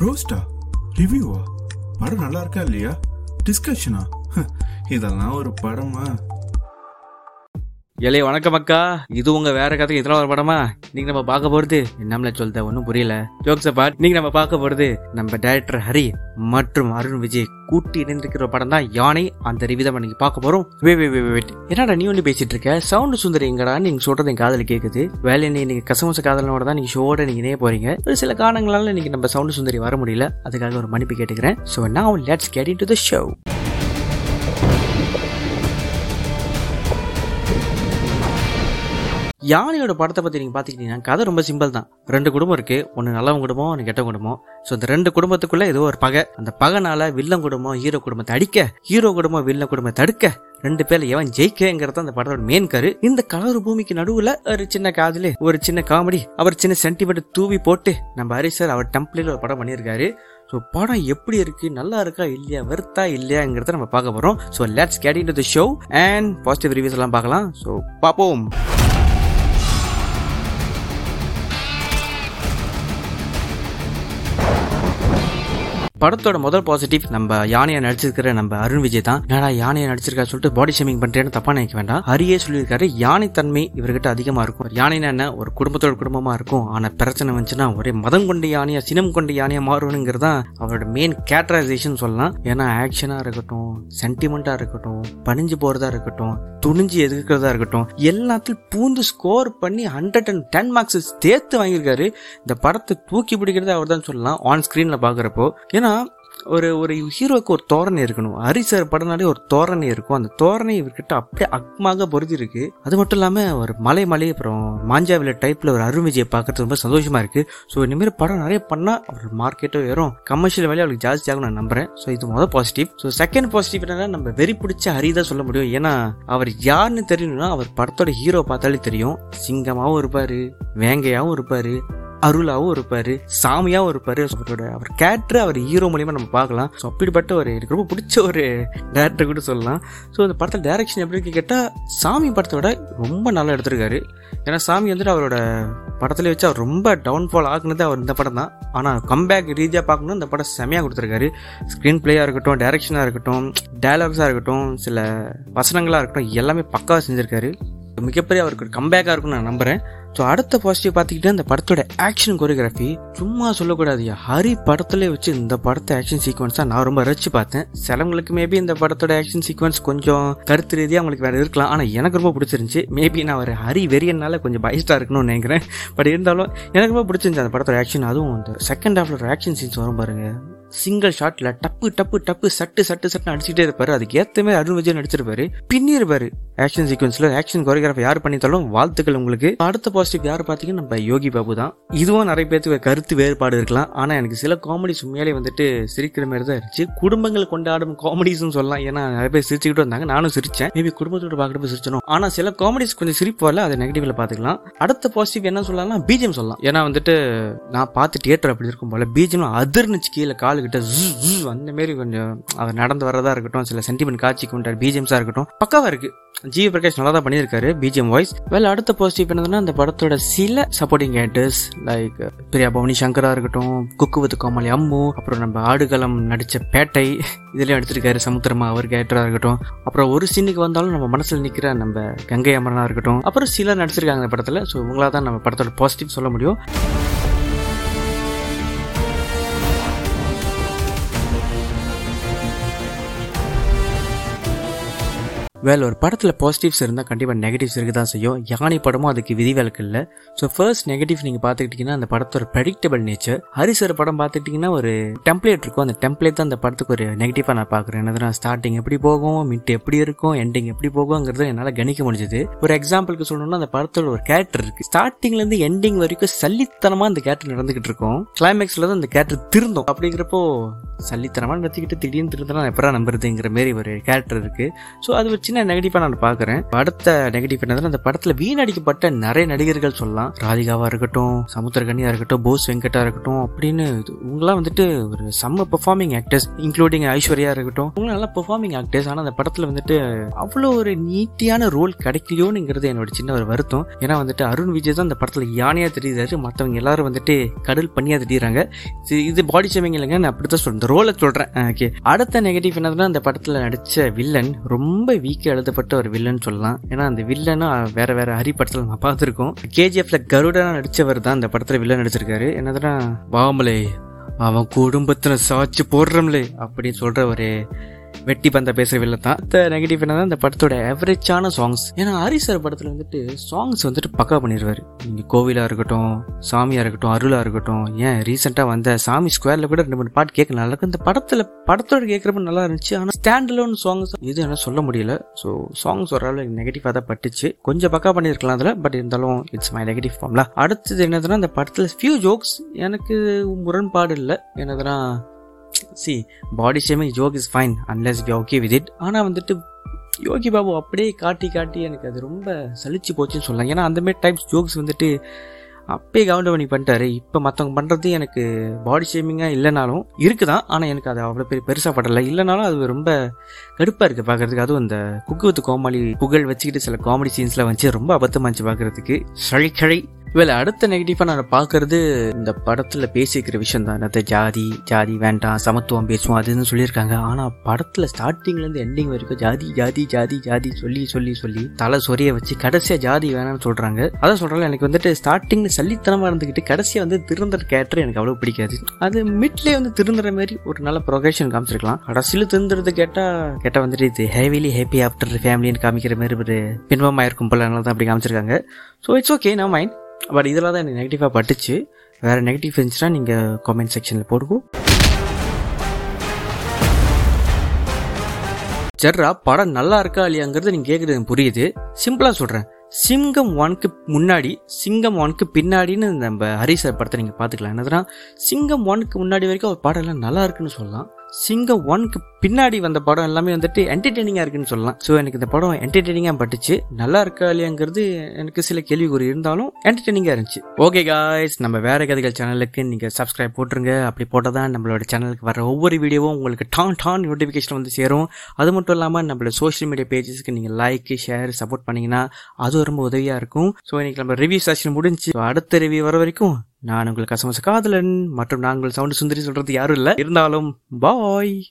ரோஸ்டா ரிவ்யூவா படம் நல்லா இருக்கா இல்லையா? டிஸ்கஷனா இதெல்லாம் ஒரு படமா? இலைய வணக்கம் அக்கா. இது உங்க வேற கதை இதெல்லாம் ஒரு படமா நீங்க நம்ம பார்க்க போறது நம்மள சொல்ல ஒன்றும் புரியல. ஜோக்ஸ் அப்பார்ட் நீங்க நம்ம பார்க்க போறது நம்ம டைரக்டர் ஹரி மற்றும் அருண் விஜய் கூட்டி இணைந்திருக்கிற படம் தான் யானை. அந்த ரிவிதம் நீங்க பார்க்க போறோம். வே வே வே என்னடா நீ ஒன்று பேசிட்டு இருக்க? சவுண்ட் சுந்தரி எங்கடா? நீங்க சொல்றது என் காதல கேக்குது. நீ நீங்க கசமச காதலனோட தான் நீங்க ஷோட நீங்க இணைய போறீங்க. ஒரு சில காரணங்களால நீங்க நம்ம சவுண்ட் சுந்தரி வர முடியல. அதுக்காக ஒரு மன்னிப்பு கேட்டுக்கிறேன். ஸோ நான் let's get into the show யானையோட படத்தை பற்றி நீங்கள் பார்த்துக்கிட்டீங்கன்னா கதை ரொம்ப சிம்பிள் தான். ரெண்டு குடும்பம் இருக்கு. ஒன்று நல்லவங்க குடும்பம் ஒன்று கெட்ட குடும்பம். ஸோ இந்த ரெண்டு குடும்பத்துக்குள்ளே ஏதோ ஒரு பகை. அந்த பகைனால வில்லன் குடும்பம் ஹீரோ குடும்பத்தை அடிக்க ஹீரோ குடும்பம் வில்லன் குடும்பத்தை தடுக்க ரெண்டு பேர்ல எவன் ஜெயிக்கங்கிறது அந்த படத்தோட மெயின் கரு. இந்த கலர் பூமிக்கு நடுவுல ஒரு சின்ன காதலு ஒரு சின்ன காமெடி அவர் சின்ன சென்டிமெண்ட் தூவி போட்டு நம்ம ஹரி சார் அவர் டெம்ப்ளேட்ல ஒரு படம் பண்ணியிருக்காரு. ஸோ படம் எப்படி இருக்கு? நல்லா இருக்கா? இல்லையா? வெறுத்தா இல்லையாங்கிறத நம்ம பார்க்க போறோம். So let's get into the show and positive reviews எல்லாம் பார்க்கலாம். ஸோ பார்ப்போம். படத்தோட முதல் பாசிட்டிவ் நம்ம யானையை நடிச்சிருக்கிற நம்ம அருண் விஜய் தான். என்னடா யானையை நடிச்சிருக்கா சொல்லிட்டு பாடி ஷேமிங் பண்றேன்னு தப்பா நினைக்க வேண்டாம். அரியே சொல்லியிருக்காரு யானை தன்மை இவர்கிட்ட அதிகமா இருக்கும். யானைனா என்ன? ஒரு குடும்பத்தோட குடும்பமா இருக்கும். ஆனா பிரச்சனை வந்துச்சுன்னா ஒரே மதம் கொண்ட யானையா சினம் கொண்ட யானையா மாறுவனுங்கிறது தான் அவரோட மெயின் கேட்டரைசேஷன் சொல்லலாம். ஏன்னா ஆக்ஷனா இருக்கட்டும் சென்டிமெண்டா இருக்கட்டும் பணிஞ்சு போறதா இருக்கட்டும் துணிஞ்சு எதிர்க்கிறதா இருக்கட்டும் எல்லாத்தையும் பூந்து ஸ்கோர் பண்ணி ஹண்ட்ரட் அண்ட் டென் மார்க்ஸ் சேர்த்து வாங்கியிருக்காரு. இந்த படத்தை தூக்கி பிடிக்கிறது அவர் தான் சொல்லலாம் ஆன் ஸ்கிரீன்ல பாக்குறப்போ. ஏன்னா ஒரு ஒரு ஹீரோக்கு ஒரு தோரணை இருக்கணும். ஹரி சார் படம்னாலே ஒரு தோரணை இருக்கும். அந்த தோரணை இவர்கிட்ட அப்படியே அக்மாக பொருதி இருக்கு அது மட்டும் இல்லாமல் ஒரு மலை மலை அப்புறம் மாஞ்சாவில டைப்ல ஒரு அருண்விஜயை பார்க்கறது ரொம்ப சந்தோஷமா இருக்கு. ஸோ இனிமேல் படம் நிறைய பண்ணா அவர் மார்க்கெட்டும் ஏறும். கமர்ஷியல் வேலையை அவருக்கு ஜாஸ்தி ஆகும் நான் நம்புறேன். ஸோ இது முதல் பாசிட்டிவ் ஸோ செகண்ட் பாசிட்டிவ் என்னன்னா நம்ம வெறி பிடிச்ச ஹரி தான் சொல்ல முடியும். ஏன்னா அவர் யாருன்னு தெரியணும்னா அவர் படத்தோட ஹீரோ பார்த்தாலே தெரியும். சிங்கமாகவும் இருப்பாரு வேங்கையாகவும் இருப்பாரு. அருளாகவும் இருப்பார் சாமியாகவும் இருப்பார். அவரோட அவர் கேரக்டர் அவர் ஹீரோ மூலியமா நம்ம பார்க்கலாம். ஸோ அப்படிப்பட்ட ஒரு எனக்கு ரொம்ப பிடிச்ச ஒரு டேரக்டர் கூட சொல்லலாம். ஸோ இந்த படத்தில் டேரக்ஷன் எப்படி இருக்கு கேட்டால் சாமி படத்தோட ரொம்ப நல்லா எடுத்திருக்காரு. ஏன்னா சாமி வந்துட்டு அவரோட படத்தில் வச்சு அவர் ரொம்ப டவுன்ஃபால் ஆகுனது அவர் இந்த படம் தான். ஆனால் கம்பேக் ரீதியாக பார்க்கணும் இந்த படம் செமையாக கொடுத்துருக்காரு. ஸ்க்ரீன் பிளேயாக இருக்கட்டும் டேரக்ஷனாக இருக்கட்டும் டைலாக்ஸாக இருக்கட்டும் சில வசனங்களாக இருக்கட்டும் எல்லாமே பக்காவாக செஞ்சுருக்காரு. மிகப்பெரிய அவருக்கு ஒரு கம்பேக்காக இருக்கும்னு நான் நம்புறேன். ஸோ அடுத்த பாசிட்டிவ் பார்த்துக்கிட்டா அந்த படத்தோட ஆக்ஷன் கொரியோகிராஃபி சும்மா சொல்லக்கூடாதுயா ஹரி படத்துல வச்சு இந்த படத்தை ஆக்ஷன் சீக்வன்ஸாக நான் ரொம்ப ரசிச்சு பார்த்தேன். சிலவங்களுக்கு மேபி இந்த படத்தோட ஆக்ஷன் சீக்வன்ஸ் கொஞ்சம் கருத்து ரீதியாக அவங்களுக்கு வேறு இருக்கலாம். ஆனால் எனக்கு ரொம்ப பிடிச்சிருந்துச்சு. மேபி நான் ஒரு ஹரி வெறியனால கொஞ்சம் பயஸ்டாக இருக்கணும்னு நினைக்கிறேன். பட் இருந்தாலும் எனக்கு ரொம்ப பிடிச்சிருந்துச்சு அந்த படத்தோட ஆக்ஷன் அதுவும் வந்து செகண்ட் ஹாஃப்ல ஒரு ஆக்ஷன் சீன்ஸ் வரும் பாருங்க. சிங்கிள் ஷாட்ல டப்பு டப்பு டப்பு சட்டு சட்டு சட்டு அடிச்சுட்டே இருப்பாரு. அதுக்கு ஏத்த மாதிரி அருண் விஜய் நடிச்சிருப்பாரு. பின்னிருப்பாரு ஆக்ஷன் சீக்வன்ஸ்ல ஆக்ஷன் கொரியோகிராஃபி யார் பண்ணித்தாலும் வாழ்த்துக்கள் உங்களுக்கு. அடுத்த பாசிட்டிவ் யார் பாத்தீங்கன்னா நம்ம யோகி பாபு தான். இதுவும் நிறைய பேருக்கு கருத்து வேறுபாடு இருக்கலாம். ஆனா எனக்கு சில காமெடிஸ் உண்மையிலே வந்துட்டு சிரிக்கிற மாதிரி தான் இருந்துச்சு. குடும்பங்கள் கொண்டாடும் காமெடிஸ்னு சொல்லலாம். ஏன்னா நிறைய பேர் சிரிச்சுக்கிட்டு வந்தாங்க. நானும் சிரிச்சேன். மேபி குடும்பத்தோட பாக்கிறப்ப சிரிச்சனும் ஆனா சில காமெடிஸ் கொஞ்சம் சிரிப்பு வரல. அதை நெகட்டிவ்ல பாத்துக்கலாம் அடுத்த பாசிட்டிவ் என்ன சொல்லலாம் பிஜிஎம் சொல்லலாம். ஏன்னா வந்துட்டு நான் பார்த்து தியேட்டர் அப்படி இருக்கும் போல பிஜிஎம் அதிர்ந்துச்சு கீழே கால் கிட்ட ஜூ, ஜூ, அந்த மாதிரி கொஞ்சம் அவர் நடந்து வர்றதா இருக்கட்டும் சில சென்டிமெண்ட் காட்சி கொண்டார் பிஜிஎம்ஸாக இருக்கட்டும். பக்காவாக இருக்கு. ஜி பிரகாஷ் நல்லா தான் பண்ணியிருக்காரு பிஜிஎம் வாய்ஸ் வேலை அடுத்த பாசிட்டிவ் என்னதுன்னா அந்த படத்தோட சில சப்போர்ட்டிங் கேரக்டர்ஸ் லைக் பிரியா பவனி சங்கரா இருக்கட்டும் குக்கு வித் கோமாளி அம்மு அப்புறம் நம்ம ஆடுகளம் நடித்த பேட்டை இதுலேயும் எடுத்திருக்காரு சமுத்திரமா அவர் கேரக்டராக இருக்கட்டும். அப்புறம் ஒரு சீனுக்கு வந்தாலும் நம்ம மனசில் நிற்கிற நம்ம கங்கை அமரனாக இருக்கட்டும். அப்புறம் சிலர் நடிச்சிருக்காங்க இந்த படத்தில். ஸோ உங்களா தான் நம்ம படத்தோட பாசிட்டிவ் சொல்ல முடியும். வேல் ஒரு படத்தில் பாசிட்டிவ்ஸ் இருந்தால் கண்டிப்பாக நெகட்டிவ்ஸ் இருக்க தான் செய்யும். யானை படமும் அதுக்கு விதிவிலக்கு இல்லை. ஸோ ஃபர்ஸ்ட் நெகட்டிவ் நீங்கள் பார்த்துக்கிட்டிங்கன்னா அந்த படத்தோட ப்ரெடிக்டபிள் நேச்சர் ஹரிசர் படம் பார்த்துக்கிட்டிங்கன்னா ஒரு டெம்ப்ளேட் இருக்கும். அந்த டெம்ப்ளேட் தான் அந்த படத்துக்கு ஒரு நெகட்டிவாக நான் பார்க்குறேன். நான் ஸ்டார்டிங் எப்படி போகும்? மிட் எப்படி இருக்கும்? எண்டிங் எப்படி போகுங்கிறது என்னால் கணிக்க முடிஞ்சது. ஒரு எக்ஸாம்பிளுக்கு சொல்லணும்னா அந்த படத்தோட ஒரு கேரக்டர் இருக்குது ஸ்டார்டிங்லேருந்து எண்டிங் வரைக்கும் சல்லித்தனமாக அந்த கேரக்டர் நடந்துகிட்டு இருக்கும். கிளைமேக்ஸில் தான் அந்த கேரக்டர் திருந்தோம். அப்படிங்கிறப்போ சல்லித்தனமாக நடத்திக்கிட்டு திடீர்னு திருந்தனா எப்படா நம்புறதுங்கிற மாதிரி ஒரு கேரக்டர் இருக்குது ஸோ அதை வச்சு சின்ன நெகட்டிவா நான் பாக்குறேன். படத்தை நெகட்டிவ் என்னதுன்னா அந்த படத்துல வீணடிக்கப்பட்ட நிறைய நடிகர்கள் சொல்லலாம். ராதிகாவா இருக்கட்டும் சமுத்திரகனியா இருக்கட்டும் போஸ் வெங்கட்டா இருக்கட்டும் அப்படின்னு இது- வந்துட்டு ஒரு செம்ம பெர்ஃபார்மிங் ஆக்டர்ஸ் இன்க்ளூடிங் ஐஸ்வர்யா இருக்கட்டும். இவங்க நல்லா பெர்ஃபார்மிங் ஆக்டர்ஸ் ஆனா அந்த படத்துல வந்துட்டு அவ்வளோ ஒரு நீட்டியான ரோல் கிடைக்கலையோங்கிறது என்னோட சின்ன ஒரு வருத்தம். ஏன்னா வந்துட்டு அருண் விஜய் தான் அந்த படத்துல யானையா தெரியுறாரு. மற்றவங்க எல்லாரும் வந்துட்டு கடல் பண்ணியா தெரியுறாங்க. இது- இது பாடி ஷேமிங் இல்லைங்க. நான் அப்படித்தான் சொல்றேன் இந்த ரோலை சொல்றேன். ஓகே அடுத்த நெகட்டிவ் என்னதுன்னா அந்த படத்துல நடிச்ச வில்லன் ரொம்ப வீக் வீக்கா எழுதப்பட்ட ஒரு வில்லன் சொல்லலாம். ஏன்னா அந்த வில்லனா வேற வேற ஹரி படத்துல நம்ம பார்த்துருக்கோம். கேஜிஎஃப்ல கருடனா நடிச்சவர் தான் அந்த படத்துல வில்லன் நடிச்சிருக்காரு. என்னதுன்னா வாமலே அவன் குடும்பத்துல சாட்சி போடுறோம்லே அப்படின்னு சொல்ற ஒரு வெட்டி பந்த பேசுற தான். இந்த நெகட்டிவ் என்ன இந்த படத்தோட ஆவரேஜான சாங்ஸ் ஏன்னா ஹரி சார் படத்துல வந்துட்டு சாங்ஸ் வந்துட்டு பக்கா பண்ணிடுவாரு நீங்க கோவிலா இருக்கட்டும் சாமியா இருக்கட்டும் அருளா இருக்கட்டும் ஏன் ரீசெண்டா வந்த சாமி ஸ்கொயர்ல கூட ரெண்டு மூணு பாட்டு கேட்க நல்லா இருக்கு. இந்த படத்துல படத்தோட கேட்கறப்ப நல்லா இருந்துச்சு. ஆனா ஸ்டாண்ட் லோன் சாங்ஸ் இது என்ன சொல்ல முடியல. ஸோ சாங்ஸ் ஒரு அளவு நெகட்டிவா தான் பட்டுச்சு. கொஞ்சம் பக்கா பண்ணியிருக்கலாம் அதுல பட் இருந்தாலும் இட்ஸ் மை நெகட்டிவ் ஃபார்ம்ல அடுத்தது என்னதுன்னா இந்த படத்துல ஃபியூ ஜோக்ஸ் எனக்கு முரண்பாடு இல்லை. என்னதுன்னா see body shaming joke is fine unless we okay with it ஆனால் வந்துட்டு யோகி பாபு அப்படியே காட்டி காட்டி எனக்கு அது ரொம்ப சலிச்சு போச்சுன்னு சொல்லலாம் ஏன்னா அந்த மாதிரி டைப்ஸ் ஜோக்ஸ் வந்துட்டு அப்பயே கவுண்ட் பண்ணி பண்ணிட்டாரு. இப்போ மற்றவங்க பண்ணுறது எனக்கு பாடி ஷேமிங்காக இல்லைனாலும் இருக்குதான். ஆனால் எனக்கு அது அவ்வளோ பெரிய பெருசாக படலை. இல்லைனாலும் அது ரொம்ப கடுப்பாக இருக்குது பார்க்குறதுக்கு அதுவும் இந்த குக்கு வித்து கோமாளி புகழ் வச்சுக்கிட்டு சில காமெடி சீன்ஸ்லாம் வச்சு ரொம்ப அபத்தமாக இருந்துச்சு பார்க்குறதுக்கு சழி வேலை அடுத்த நெகட்டிவாக நான் பார்க்கறது இந்த படத்தில் பேசிக்கிற விஷயம் தான் என்னது ஜாதி ஜாதி வேண்டாம் சமத்துவம் பேசுவோம் அதுன்னு சொல்லியிருக்காங்க. ஆனால் படத்தில் ஸ்டார்டிங்லேருந்து எண்டிங் வரைக்கும் ஜாதி ஜாதி ஜாதி ஜாதி சொல்லி சொல்லி சொல்லி தலை சொரிய வச்சு கடைசியாக ஜாதி வேணாம்னு சொல்கிறாங்க அதான் சொல்கிறாங்க எனக்கு வந்துட்டு ஸ்டார்டிங்கில் சல்லித்தனமாக இருந்துக்கிட்டு கடைசியாக வந்து திருந்துற கேரக்டர் எனக்கு அவ்வளோ பிடிக்காது. அது மிட்லேயே வந்து திருந்துற மாதிரி ஒரு நல்ல ப்ரொகேஷன் காமிச்சிருக்கலாம். கடைசியில் திருந்துறது கேட்டால் கேட்டால் வந்துட்டு இது ஹேவிலி ஹேப்பி ஆஃப்டர் ஃபேமிலின்னு காமிக்கிற மாதிரி ஒரு பின்பமாக இருக்கும் போல தான் அப்படி காமிச்சிருக்காங்க. ஸோ இட்ஸ் ஓகே நான் மைண்ட் பட் இதெல்லாம் தான் எனக்கு நெகட்டிவாக பட்டுச்சு. வேறு நெகட்டிவ் இருந்துச்சுன்னா நீங்கள் காமெண்ட் செக்ஷனில் போடுவோம் ஜர்ரா படம் நல்லா இருக்கா இல்லையாங்கிறது நீங்கள் கேட்குறது எனக்கு புரியுது. சிம்பிளாக சொல்கிறேன் சிங்கம் ஒன்க்கு முன்னாடி சிங்கம் ஒன்க்கு பின்னாடின்னு நம்ம ஹரிசர் படத்தை நீங்கள் பார்த்துக்கலாம். என்னதுன்னா சிங்கம் ஒன்க்கு முன்னாடி வரைக்கும் அவர் படம் எல்லாம் நல்லா இருக்குன்னு சொல்லலாம். சிங்கம் ஒன்க்கு பின்னாடி வந்த படம் எல்லாமே வந்துட்டு என்டர்டெய்னிங்காக இருக்குன்னு சொல்லலாம். ஸோ எனக்கு இந்த படம் என்டர்டெய்னிங்காக பட்டுச்சு. நல்லா இருக்கா இல்லையாங்கிறது எனக்கு சில கேள்விக்குறி இருந்தாலும் என்டர்டெய்னிங்காக இருந்துச்சு. ஓகே காய்ஸ் நம்ம வேற கதைகள் சேனலுக்கு நீங்கள் சப்ஸ்கிரைப் போட்டுருங்க. அப்படி போட்டால் தான் நம்மளோட சேனலுக்கு வர ஒவ்வொரு வீடியோவும் உங்களுக்கு டான் டான் நோட்டிஃபிகேஷன் வந்து சேரும். அது மட்டும் இல்லாமல் நம்மளோட சோஷியல் மீடியா பேஜஸ்க்கு நீங்கள் லைக் ஷேர் சப்போர்ட் பண்ணிங்கன்னா அது ரொம்ப உதவியாக இருக்கும். ஸோ இன்னைக்கு நம்ம ரிவ்யூ செஷன் முடிஞ்சு அடுத்த ரிவ்யூ வர வரைக்கும் நான் உங்கள் கசமச காதலன் மற்றும் நான் உங்கள் சவுண்ட் சுந்தரி சொல்றது யாரும் இல்லை. இருந்தாலும் பாய்